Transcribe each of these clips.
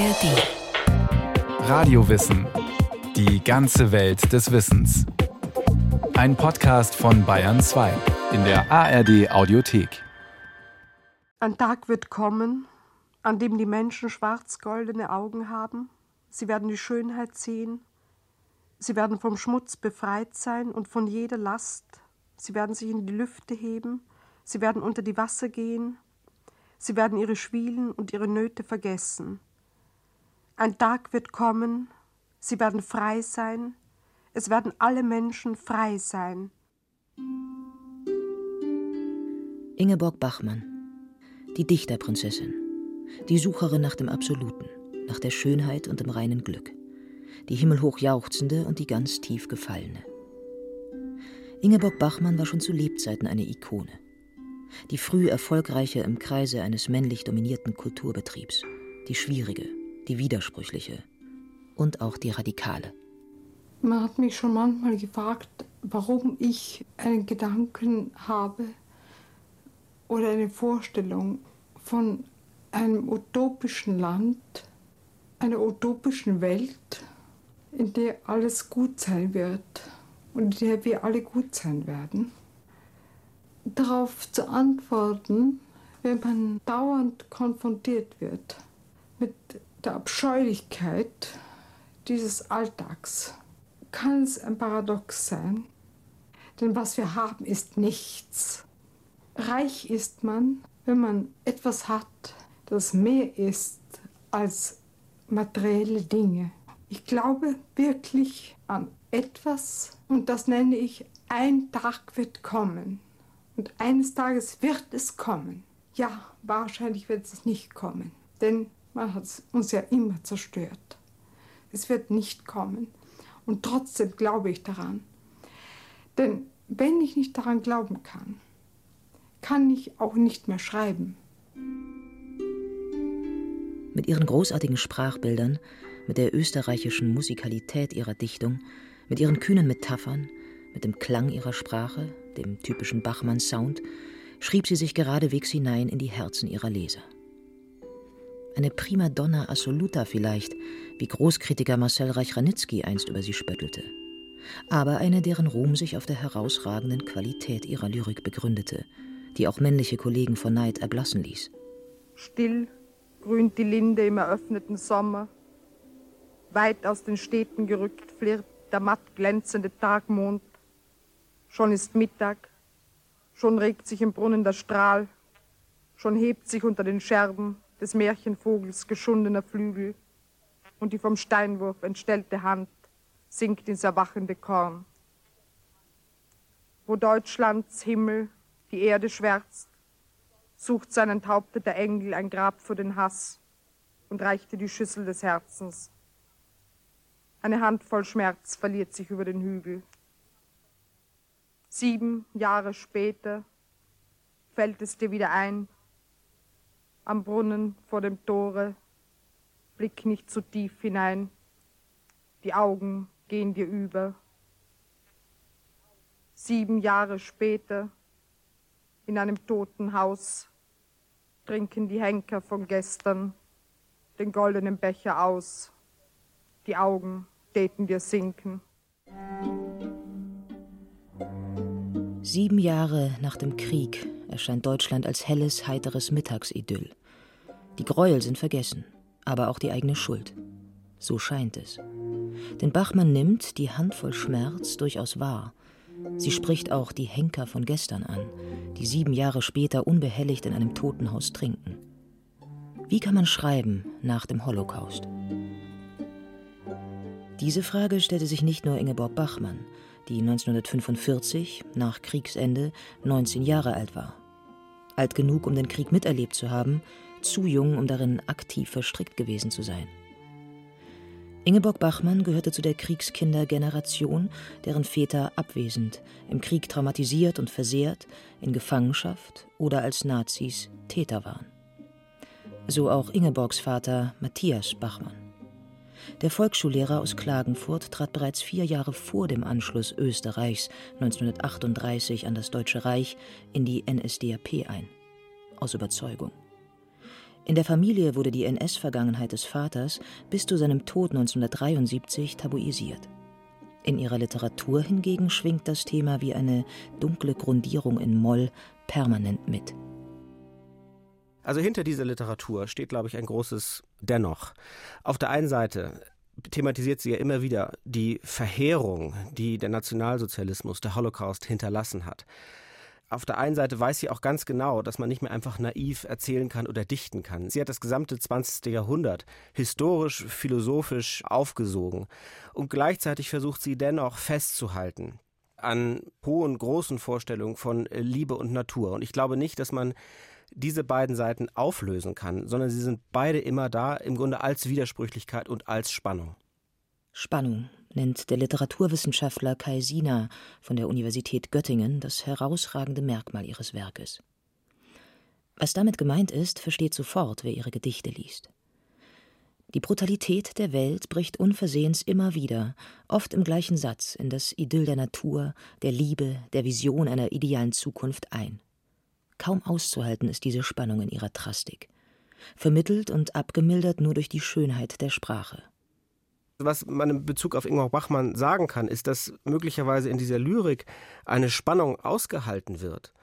ARD. Radiowissen. Die ganze Welt des Wissens. Ein Podcast von Bayern 2 in der ARD Audiothek. Ein Tag wird kommen, an dem die Menschen schwarz-goldene Augen haben. Sie werden die Schönheit sehen. Sie werden vom Schmutz befreit sein und von jeder Last. Sie werden sich in die Lüfte heben. Sie werden unter die Wasser gehen. Sie werden ihre Schwielen und ihre Nöte vergessen. Ein Tag wird kommen, sie werden frei sein, es werden alle Menschen frei sein. Ingeborg Bachmann, die Dichterprinzessin, die Sucherin nach dem Absoluten, nach der Schönheit und dem reinen Glück, die himmelhoch jauchzende und die ganz tief gefallene. Ingeborg Bachmann war schon zu Lebzeiten eine Ikone die früh erfolgreiche im Kreise eines männlich dominierten Kulturbetriebs, die schwierige, die widersprüchliche und auch die radikale. Man hat mich schon manchmal gefragt, warum ich einen Gedanken habe oder eine Vorstellung von einem utopischen Land, einer utopischen Welt, in der alles gut sein wird und in der wir alle gut sein werden darauf zu antworten, wenn man dauernd konfrontiert wird mit der Abscheulichkeit dieses Alltags, kann es ein Paradox sein. Denn was wir haben, ist nichts. Reich ist man, wenn man etwas hat, das mehr ist als materielle Dinge. Ich glaube wirklich an etwas und das nenne ich, ein Tag wird kommen. Und eines Tages wird es kommen. Ja, wahrscheinlich wird es nicht kommen, denn man hat uns ja immer zerstört. Es wird nicht kommen. Und trotzdem glaube ich daran. Denn wenn ich nicht daran glauben kann, kann ich auch nicht mehr schreiben. Mit ihren großartigen Sprachbildern, mit der österreichischen Musikalität ihrer Dichtung, mit ihren kühnen Metaphern, mit dem Klang ihrer Sprache, dem typischen Bachmann-Sound, schrieb sie sich geradewegs hinein in die Herzen ihrer Leser. Eine Prima Donna Assoluta vielleicht, wie Großkritiker Marcel Reich-Ranitzky einst über sie spöttelte. Aber eine, deren Ruhm sich auf der herausragenden Qualität ihrer Lyrik begründete, die auch männliche Kollegen vor Neid erblassen ließ. Still grünt die Linde im eröffneten Sommer. Weit aus den Städten gerückt flirrt der matt glänzende Tagmond Schon ist Mittag, schon regt sich im Brunnen der Strahl, schon hebt sich unter den Scherben des Märchenvogels geschundener Flügel und die vom Steinwurf entstellte Hand sinkt ins erwachende Korn. Wo Deutschlands Himmel die Erde schwärzt, sucht sein enthaupteter Engel ein Grab für den Hass und reichte die Schüssel des Herzens. Eine Handvoll Schmerz verliert sich über den Hügel. Sieben Jahre später fällt es dir wieder ein, am Brunnen vor dem Tore, blick nicht zu tief hinein, die Augen gehen dir über. Sieben Jahre später, in einem toten Haus, trinken die Henker von gestern den goldenen Becher aus, die Augen täten dir sinken. Sieben Jahre nach dem Krieg erscheint Deutschland als helles, heiteres Mittagsidyll. Die Gräuel sind vergessen, aber auch die eigene Schuld. So scheint es. Denn Bachmann nimmt die Handvoll Schmerz durchaus wahr. Sie spricht auch die Henker von gestern an, die sieben Jahre später unbehelligt in einem Totenhaus trinken. Wie kann man schreiben nach dem Holocaust? Diese Frage stellte sich nicht nur Ingeborg Bachmann, die 1945, nach Kriegsende, 19 Jahre alt war. Alt genug, um den Krieg miterlebt zu haben, zu jung, um darin aktiv verstrickt gewesen zu sein. Ingeborg Bachmann gehörte zu der Kriegskindergeneration, deren Väter abwesend, im Krieg traumatisiert und versehrt, in Gefangenschaft oder als Nazis Täter waren. So auch Ingeborgs Vater Matthias Bachmann. Der Volksschullehrer aus Klagenfurt trat bereits vier Jahre vor dem Anschluss Österreichs 1938 an das Deutsche Reich in die NSDAP ein. Aus Überzeugung. In der Familie wurde die NS-Vergangenheit des Vaters bis zu seinem Tod 1973 tabuisiert. In ihrer Literatur hingegen schwingt das Thema wie eine dunkle Grundierung in Moll permanent mit. Also hinter dieser Literatur steht, glaube ich, ein großes Dennoch. Auf der einen Seite thematisiert sie ja immer wieder die Verheerung, die der Nationalsozialismus, der Holocaust hinterlassen hat auf der einen Seite weiß sie auch ganz genau, dass man nicht mehr einfach naiv erzählen kann oder dichten kann. Sie hat das gesamte 20. Jahrhundert historisch, philosophisch aufgesogen und gleichzeitig versucht sie dennoch festzuhalten an hohen, großen Vorstellungen von Liebe und Natur. Und ich glaube nicht, dass man diese beiden Seiten auflösen kann, sondern sie sind beide immer da, im Grunde als Widersprüchlichkeit und als Spannung. Spannung, nennt der Literaturwissenschaftler Kai Sina von der Universität Göttingen das herausragende Merkmal ihres Werkes. Was damit gemeint ist, versteht sofort, wer ihre Gedichte liest. Die Brutalität der Welt bricht unversehens immer wieder, oft im gleichen Satz, in das Idyll der Natur, der Liebe, der Vision einer idealen Zukunft ein. Kaum auszuhalten ist diese Spannung in ihrer Drastik, vermittelt und abgemildert nur durch die Schönheit der Sprache. Was man in Bezug auf Ingmar Bachmann sagen kann, ist, dass möglicherweise in dieser Lyrik eine Spannung ausgehalten wird,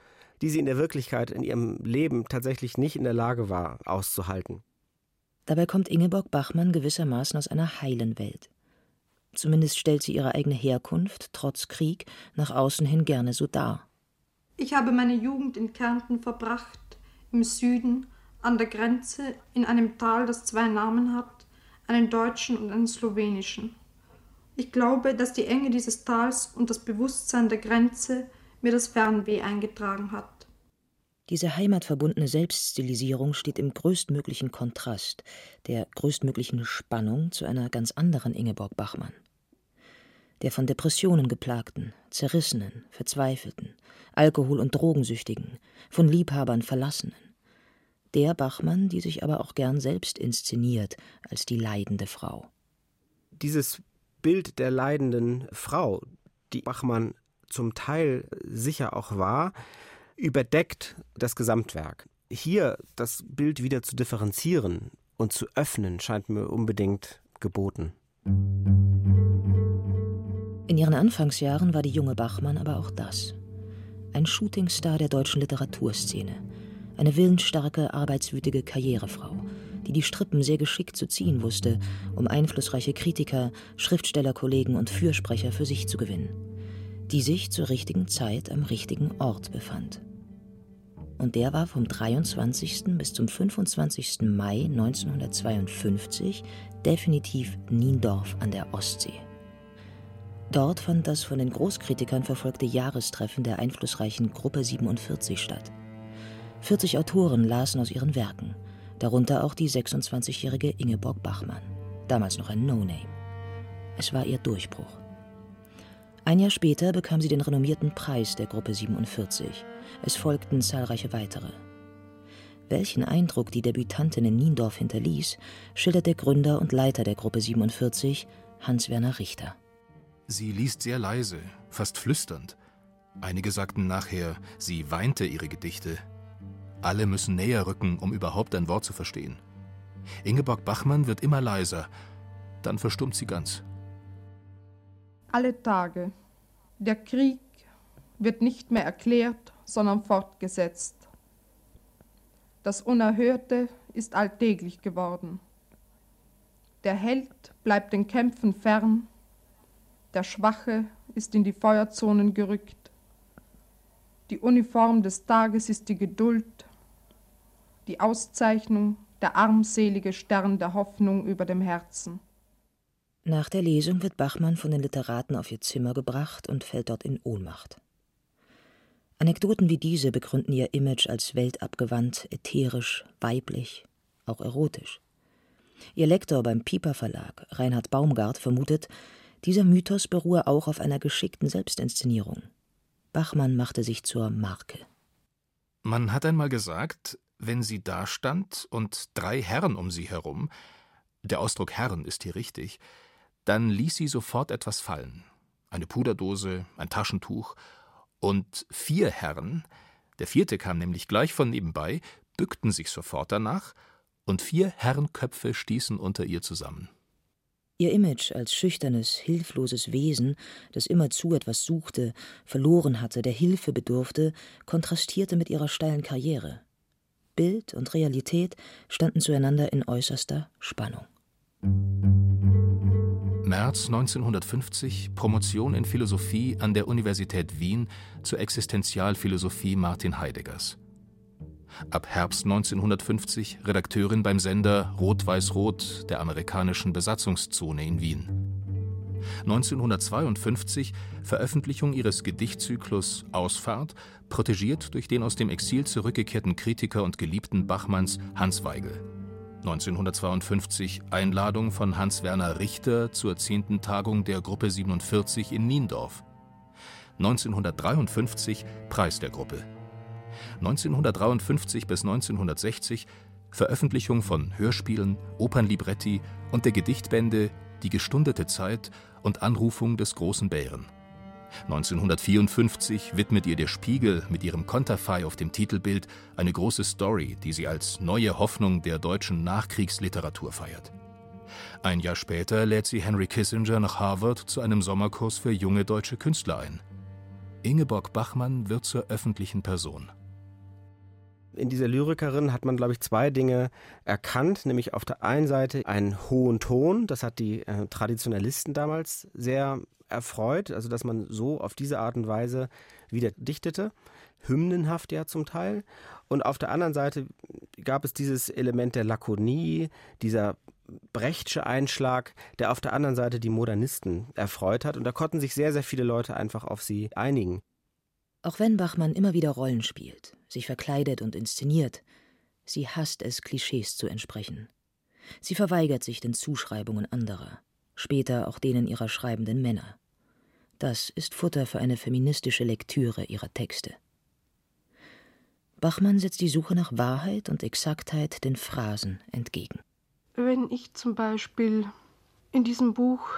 die sie in der Wirklichkeit in ihrem Leben tatsächlich nicht in der Lage war auszuhalten. Dabei kommt Ingeborg Bachmann gewissermaßen aus einer heilen Welt. Zumindest stellt sie ihre eigene Herkunft, trotz Krieg, nach außen hin gerne so dar. Ich habe meine Jugend in Kärnten verbracht, im Süden, an der Grenze, in einem Tal, das zwei Namen hat, einen deutschen und einen slowenischen. Ich glaube, dass die Enge dieses Tals und das Bewusstsein der Grenze mir das Fernweh eingetragen hat. Diese heimatverbundene Selbststilisierung steht im größtmöglichen Kontrast, der größtmöglichen Spannung zu einer ganz anderen Ingeborg Bachmann. Der von Depressionen geplagten, zerrissenen, verzweifelten, Alkohol- und Drogensüchtigen, von Liebhabern verlassenen der Bachmann, die sich aber auch gern selbst inszeniert als die leidende Frau. Dieses Bild der leidenden Frau, die Bachmann zum Teil sicher auch war, überdeckt das Gesamtwerk. Hier das Bild wieder zu differenzieren und zu öffnen, scheint mir unbedingt geboten. In ihren Anfangsjahren war die junge Bachmann aber auch das. Ein Shootingstar der deutschen Literaturszene, eine willensstarke, arbeitswütige Karrierefrau, die die Strippen sehr geschickt zu ziehen wusste, um einflussreiche Kritiker, Schriftstellerkollegen und Fürsprecher für sich zu gewinnen, die sich zur richtigen Zeit am richtigen Ort befand. Und der war vom 23. bis zum 25. Mai 1952 definitiv Niendorf an der Ostsee. Dort fand das von den Großkritikern verfolgte Jahrestreffen der einflussreichen Gruppe 47 statt. 40 Autoren lasen aus ihren Werken, darunter auch die 26-jährige Ingeborg Bachmann, damals noch ein No-Name. Es war ihr Durchbruch. Ein Jahr später bekam sie den renommierten Preis der Gruppe 47. Es folgten zahlreiche weitere. Welchen Eindruck die Debütantin in Niendorf hinterließ, schildert der Gründer und Leiter der Gruppe 47, Hans-Werner Richter. Sie liest sehr leise, fast flüsternd. Einige sagten nachher, sie weinte ihre Gedichte, alle müssen näher rücken, um überhaupt ein Wort zu verstehen. Ingeborg Bachmann wird immer leiser, dann verstummt sie ganz. Alle Tage. Der Krieg wird nicht mehr erklärt, sondern fortgesetzt. Das Unerhörte ist alltäglich geworden. Der Held bleibt den Kämpfen fern, der Schwache ist in die Feuerzonen gerückt. Die Uniform des Tages ist die Geduld, die Auszeichnung, der armselige Stern der Hoffnung über dem Herzen. Nach der Lesung wird Bachmann von den Literaten auf ihr Zimmer gebracht und fällt dort in Ohnmacht. Anekdoten wie diese begründen ihr Image als weltabgewandt, ätherisch, weiblich, auch erotisch. Ihr Lektor beim Pieper Verlag, Reinhard Baumgart, vermutet, dieser Mythos beruhe auch auf einer geschickten Selbstinszenierung. Bachmann machte sich zur Marke. Man hat einmal gesagt, wenn sie dastand und drei Herren um sie herum, der Ausdruck Herren ist hier richtig, dann ließ sie sofort etwas fallen. Eine Puderdose, ein Taschentuch, und vier Herren, der vierte kam nämlich gleich von nebenbei, bückten sich sofort danach und vier Herrenköpfe stießen unter ihr zusammen. Ihr Image als schüchternes, hilfloses Wesen, das immerzu etwas suchte, verloren hatte, der Hilfe bedurfte, kontrastierte mit ihrer steilen Karriere. Bild und Realität standen zueinander in äußerster Spannung. März 1950 Promotion in Philosophie an der Universität Wien zur Existenzialphilosophie Martin Heideggers. Ab Herbst 1950 Redakteurin beim Sender Rot-Weiß-Rot der amerikanischen Besatzungszone in Wien. 1952 Veröffentlichung ihres Gedichtzyklus Ausfahrt, protegiert durch den aus dem Exil zurückgekehrten Kritiker und Geliebten Bachmanns Hans Weigel. 1952 Einladung von Hans-Werner Richter zur 10. Tagung der Gruppe 47 in Niendorf. 1953 Preis der Gruppe. 1953 bis 1960 Veröffentlichung von Hörspielen, Opernlibretti und der Gedichtbände Die gestundete Zeit und Anrufung des großen Bären. 1954 widmet ihr der Spiegel mit ihrem Konterfei auf dem Titelbild eine große Story, die sie als neue Hoffnung der deutschen Nachkriegsliteratur feiert. Ein Jahr später lädt sie Henry Kissinger nach Harvard zu einem Sommerkurs für junge deutsche Künstler ein. Ingeborg Bachmann wird zur öffentlichen Person in dieser Lyrikerin hat man, glaube ich, zwei Dinge erkannt, nämlich auf der einen Seite einen hohen Ton, das hat die äh, Traditionalisten damals sehr erfreut, also dass man so auf diese Art und Weise wieder dichtete, hymnenhaft ja zum Teil. Und auf der anderen Seite gab es dieses Element der Lakonie, dieser Brechtsche Einschlag, der auf der anderen Seite die Modernisten erfreut hat. Und da konnten sich sehr, sehr viele Leute einfach auf sie einigen. Auch wenn Bachmann immer wieder Rollen spielt, sich verkleidet und inszeniert, sie hasst es, Klischees zu entsprechen. Sie verweigert sich den Zuschreibungen anderer, später auch denen ihrer schreibenden Männer. Das ist Futter für eine feministische Lektüre ihrer Texte. Bachmann setzt die Suche nach Wahrheit und Exaktheit den Phrasen entgegen. Wenn ich zum Beispiel in diesem Buch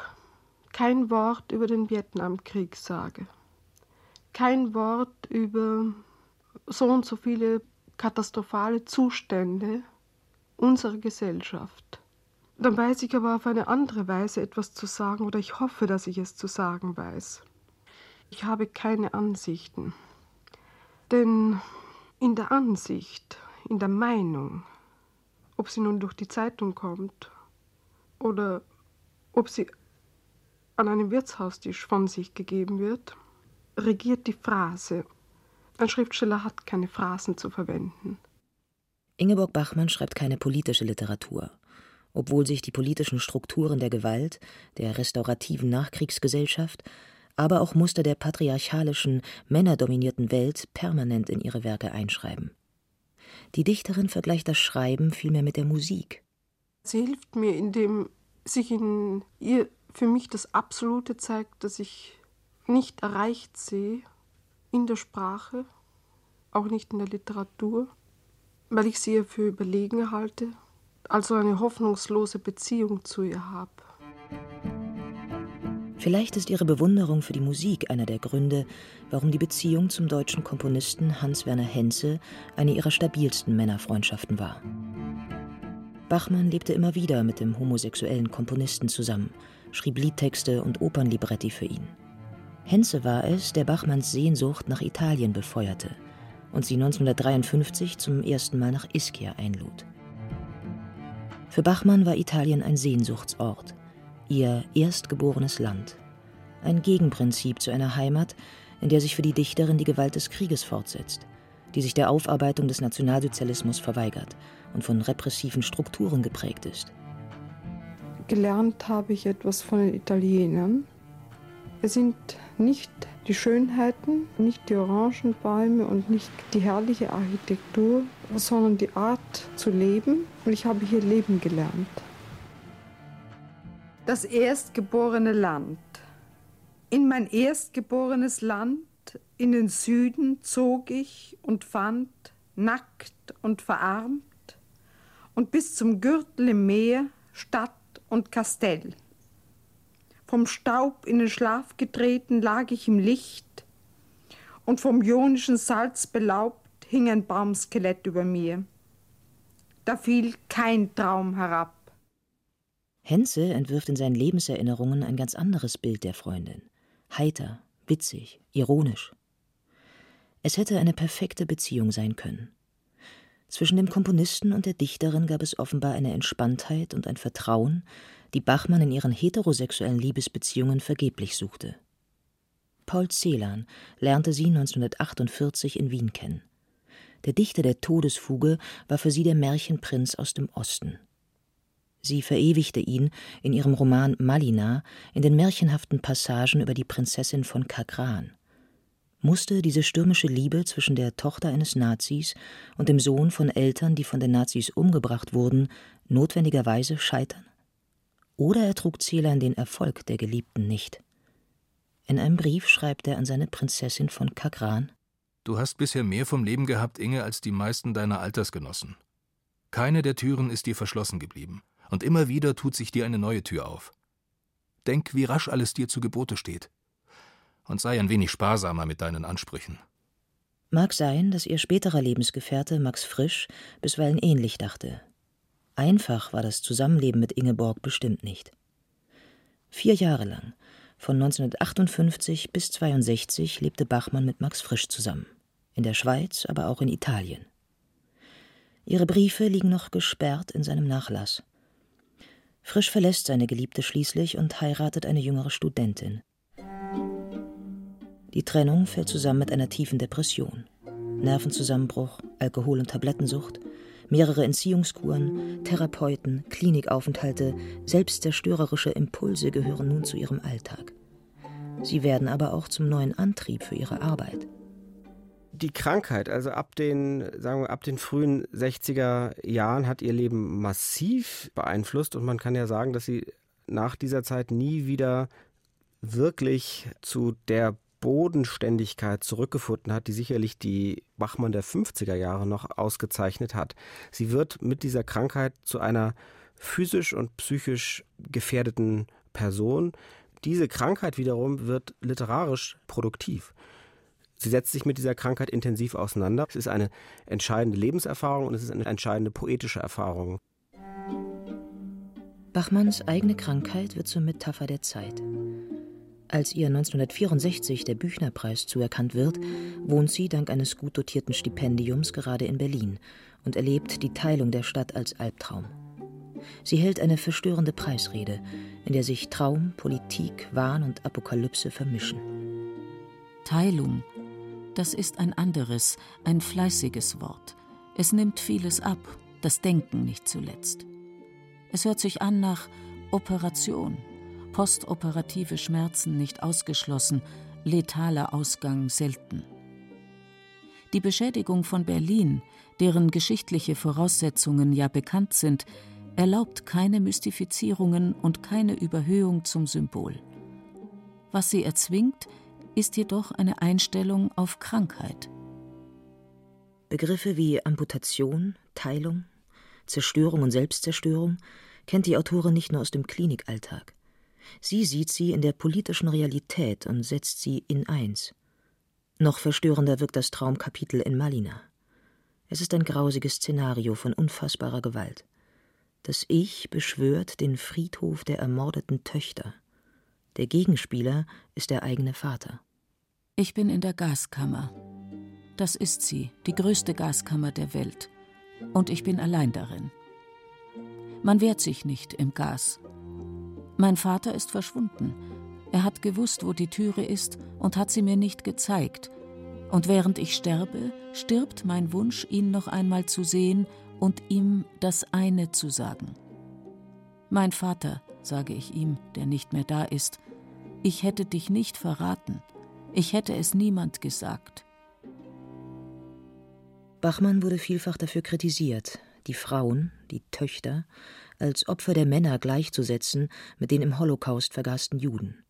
kein Wort über den Vietnamkrieg sage, kein Wort über so und so viele katastrophale Zustände unserer Gesellschaft. Dann weiß ich aber auf eine andere Weise etwas zu sagen oder ich hoffe, dass ich es zu sagen weiß. Ich habe keine Ansichten. Denn in der Ansicht, in der Meinung, ob sie nun durch die Zeitung kommt oder ob sie an einem Wirtshaustisch von sich gegeben wird, regiert die Phrase. Ein Schriftsteller hat keine Phrasen zu verwenden. Ingeborg Bachmann schreibt keine politische Literatur, obwohl sich die politischen Strukturen der Gewalt, der restaurativen Nachkriegsgesellschaft, aber auch Muster der patriarchalischen, männerdominierten Welt permanent in ihre Werke einschreiben. Die Dichterin vergleicht das Schreiben vielmehr mit der Musik. Sie hilft mir, indem sich in ihr für mich das Absolute zeigt, dass ich nicht erreicht sie in der Sprache, auch nicht in der Literatur, weil ich sie für überlegen halte, also eine hoffnungslose Beziehung zu ihr habe. Vielleicht ist ihre Bewunderung für die Musik einer der Gründe, warum die Beziehung zum deutschen Komponisten Hans-Werner Henze eine ihrer stabilsten Männerfreundschaften war. Bachmann lebte immer wieder mit dem homosexuellen Komponisten zusammen, schrieb Liedtexte und Opernlibretti für ihn. Henze war es, der Bachmanns Sehnsucht nach Italien befeuerte und sie 1953 zum ersten Mal nach Ischia einlud. Für Bachmann war Italien ein Sehnsuchtsort, ihr erstgeborenes Land, ein Gegenprinzip zu einer Heimat, in der sich für die Dichterin die Gewalt des Krieges fortsetzt, die sich der Aufarbeitung des Nationalsozialismus verweigert und von repressiven Strukturen geprägt ist. Gelernt habe ich etwas von den Italienern, es sind nicht die Schönheiten, nicht die Orangenbäume und nicht die herrliche Architektur, sondern die Art zu leben. Und ich habe hier leben gelernt. Das erstgeborene Land. In mein erstgeborenes Land, in den Süden, zog ich und fand, nackt und verarmt, und bis zum Gürtel im Meer Stadt und Kastell. Vom Staub in den Schlaf getreten lag ich im Licht, und vom ionischen Salz belaubt hing ein Baumskelett über mir. da fiel kein Traum herab. Henze entwirft in seinen Lebenserinnerungen ein ganz anderes Bild der Freundin. Heiter, witzig, ironisch. Es hätte eine perfekte Beziehung sein können. Zwischen dem Komponisten und der Dichterin gab es offenbar eine Entspanntheit und ein Vertrauen, die Bachmann in ihren heterosexuellen Liebesbeziehungen vergeblich suchte. Paul Celan lernte sie 1948 in Wien kennen. Der Dichter der Todesfuge war für sie der Märchenprinz aus dem Osten. Sie verewigte ihn in ihrem Roman Malina in den märchenhaften Passagen über die Prinzessin von Kagran musste diese stürmische Liebe zwischen der Tochter eines Nazis und dem Sohn von Eltern, die von den Nazis umgebracht wurden, notwendigerweise scheitern? Oder ertrug Celan den Erfolg der Geliebten nicht? In einem Brief schreibt er an seine Prinzessin von Kagran: Du hast bisher mehr vom Leben gehabt, Inge, als die meisten deiner Altersgenossen. Keine der Türen ist dir verschlossen geblieben, und immer wieder tut sich dir eine neue Tür auf. Denk, wie rasch alles dir zu Gebote steht und sei ein wenig sparsamer mit deinen Ansprüchen. Mag sein, dass ihr späterer Lebensgefährte Max Frisch bisweilen ähnlich dachte. Einfach war das Zusammenleben mit Ingeborg bestimmt nicht. Vier Jahre lang, von 1958 bis 1962, lebte Bachmann mit Max Frisch zusammen. In der Schweiz, aber auch in Italien. Ihre Briefe liegen noch gesperrt in seinem Nachlass. Frisch verlässt seine Geliebte schließlich und heiratet eine jüngere Studentin. Die Trennung fällt zusammen mit einer tiefen Depression. Nervenzusammenbruch, Alkohol- und Tablettensucht, mehrere Entziehungskuren, Therapeuten, Klinikaufenthalte, selbstzerstörerische Impulse gehören nun zu ihrem Alltag. Sie werden aber auch zum neuen Antrieb für ihre Arbeit. Die Krankheit, also ab den, sagen wir, ab den frühen 60er Jahren hat ihr Leben massiv beeinflusst und man kann ja sagen, dass sie nach dieser Zeit nie wieder wirklich zu der Bodenständigkeit zurückgefunden hat, die sicherlich die Bachmann der 50er Jahre noch ausgezeichnet hat. Sie wird mit dieser Krankheit zu einer physisch und psychisch gefährdeten Person. Diese Krankheit wiederum wird literarisch produktiv. Sie setzt sich mit dieser Krankheit intensiv auseinander. Es ist eine entscheidende Lebenserfahrung und es ist eine entscheidende poetische Erfahrung. Bachmanns eigene Krankheit wird zur Metapher der Zeit. Als ihr 1964 der Büchnerpreis zuerkannt wird, wohnt sie dank eines gut dotierten Stipendiums gerade in Berlin und erlebt die Teilung der Stadt als Albtraum. Sie hält eine verstörende Preisrede, in der sich Traum, Politik, Wahn und Apokalypse vermischen. Teilung, das ist ein anderes, ein fleißiges Wort. Es nimmt vieles ab, das Denken nicht zuletzt. Es hört sich an nach Operation, postoperative Schmerzen nicht ausgeschlossen, letaler Ausgang selten. Die Beschädigung von Berlin, deren geschichtliche Voraussetzungen ja bekannt sind, erlaubt keine Mystifizierungen und keine Überhöhung zum Symbol. Was sie erzwingt, ist jedoch eine Einstellung auf Krankheit. Begriffe wie Amputation, Teilung, Zerstörung und Selbstzerstörung kennt die Autorin nicht nur aus dem Klinikalltag. Sie sieht sie in der politischen Realität und setzt sie in eins. Noch verstörender wirkt das Traumkapitel in Malina. Es ist ein grausiges Szenario von unfassbarer Gewalt. Das Ich beschwört den Friedhof der ermordeten Töchter. Der Gegenspieler ist der eigene Vater. Ich bin in der Gaskammer. Das ist sie, die größte Gaskammer der Welt. Und ich bin allein darin. Man wehrt sich nicht im Gas. Mein Vater ist verschwunden. Er hat gewusst, wo die Türe ist und hat sie mir nicht gezeigt. Und während ich sterbe, stirbt mein Wunsch, ihn noch einmal zu sehen und ihm das eine zu sagen. Mein Vater, sage ich ihm, der nicht mehr da ist, ich hätte dich nicht verraten, ich hätte es niemand gesagt. Bachmann wurde vielfach dafür kritisiert, die Frauen, die Töchter, als Opfer der Männer gleichzusetzen mit den im Holocaust vergasten Juden.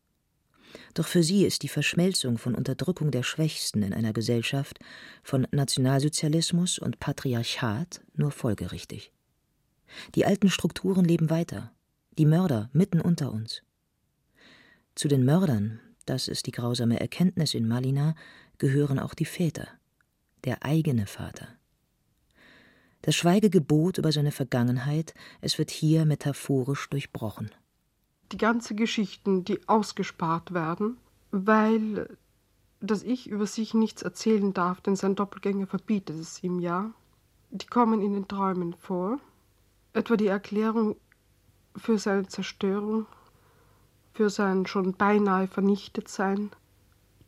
Doch für sie ist die Verschmelzung von Unterdrückung der Schwächsten in einer Gesellschaft, von Nationalsozialismus und Patriarchat nur folgerichtig. Die alten Strukturen leben weiter, die Mörder mitten unter uns. Zu den Mördern, das ist die grausame Erkenntnis in Malina, gehören auch die Väter, der eigene Vater. Das Schweigegebot über seine Vergangenheit, es wird hier metaphorisch durchbrochen. Die ganze Geschichten, die ausgespart werden, weil das Ich über sich nichts erzählen darf, denn sein Doppelgänger verbietet es ihm ja, die kommen in den Träumen vor. Etwa die Erklärung für seine Zerstörung, für sein schon beinahe vernichtet sein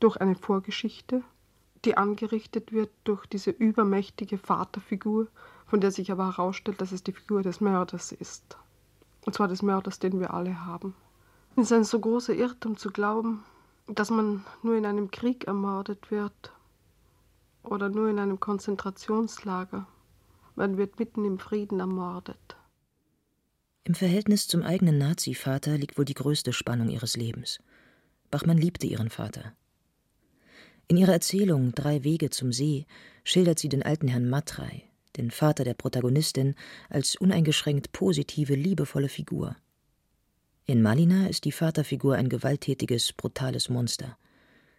durch eine Vorgeschichte, die angerichtet wird durch diese übermächtige Vaterfigur, von der sich aber herausstellt, dass es die Figur des Mörders ist. Und zwar des Mörders, den wir alle haben. Es ist ein so großer Irrtum zu glauben, dass man nur in einem Krieg ermordet wird oder nur in einem Konzentrationslager. Man wird mitten im Frieden ermordet. Im Verhältnis zum eigenen Nazi-Vater liegt wohl die größte Spannung ihres Lebens. Bachmann liebte ihren Vater. In ihrer Erzählung Drei Wege zum See schildert sie den alten Herrn Matrei, den Vater der Protagonistin, als uneingeschränkt positive, liebevolle Figur. In Malina ist die Vaterfigur ein gewalttätiges, brutales Monster,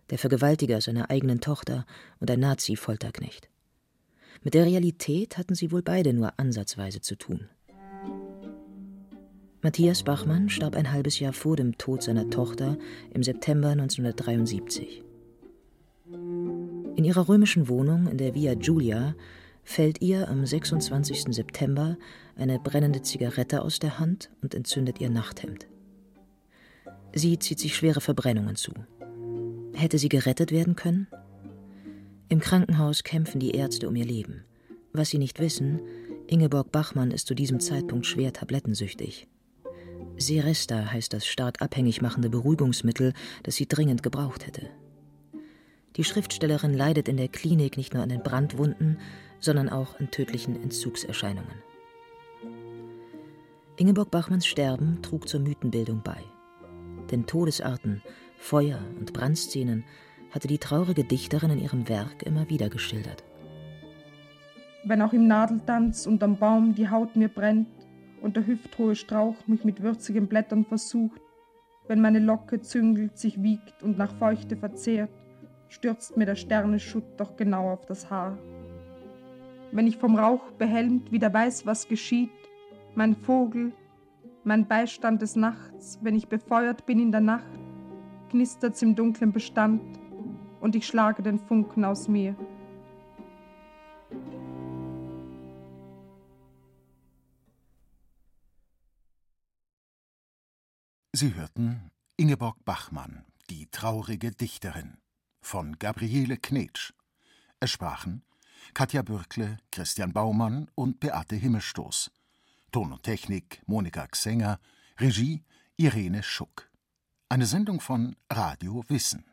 der Vergewaltiger seiner eigenen Tochter und ein Nazi-Folterknecht. Mit der Realität hatten sie wohl beide nur ansatzweise zu tun. Matthias Bachmann starb ein halbes Jahr vor dem Tod seiner Tochter im September 1973. In ihrer römischen Wohnung in der Via Giulia fällt ihr am 26. September eine brennende Zigarette aus der Hand und entzündet ihr Nachthemd. Sie zieht sich schwere Verbrennungen zu. Hätte sie gerettet werden können? Im Krankenhaus kämpfen die Ärzte um ihr Leben. Was sie nicht wissen, Ingeborg Bachmann ist zu diesem Zeitpunkt schwer tablettensüchtig. Seresta heißt das stark abhängig machende Beruhigungsmittel, das sie dringend gebraucht hätte. Die Schriftstellerin leidet in der Klinik nicht nur an den Brandwunden, sondern auch an tödlichen Entzugserscheinungen. Ingeborg Bachmanns Sterben trug zur Mythenbildung bei. Denn Todesarten, Feuer und Brandszenen hatte die traurige Dichterin in ihrem Werk immer wieder geschildert. Wenn auch im Nadeltanz unterm Baum die Haut mir brennt und der hüfthohe Strauch mich mit würzigen Blättern versucht, wenn meine Locke züngelt, sich wiegt und nach Feuchte verzehrt, stürzt mir der Sternenschutt doch genau auf das Haar. Wenn ich vom Rauch behelmt wieder weiß, was geschieht, mein Vogel, mein Beistand des Nachts, wenn ich befeuert bin in der Nacht, knistert's im dunklen Bestand, und ich schlage den Funken aus mir. Sie hörten Ingeborg Bachmann, die traurige Dichterin, von Gabriele Knetsch. Es sprachen Katja Bürkle, Christian Baumann und Beate Himmelstoß. Ton und Technik Monika Xenger, Regie Irene Schuck. Eine Sendung von Radio Wissen.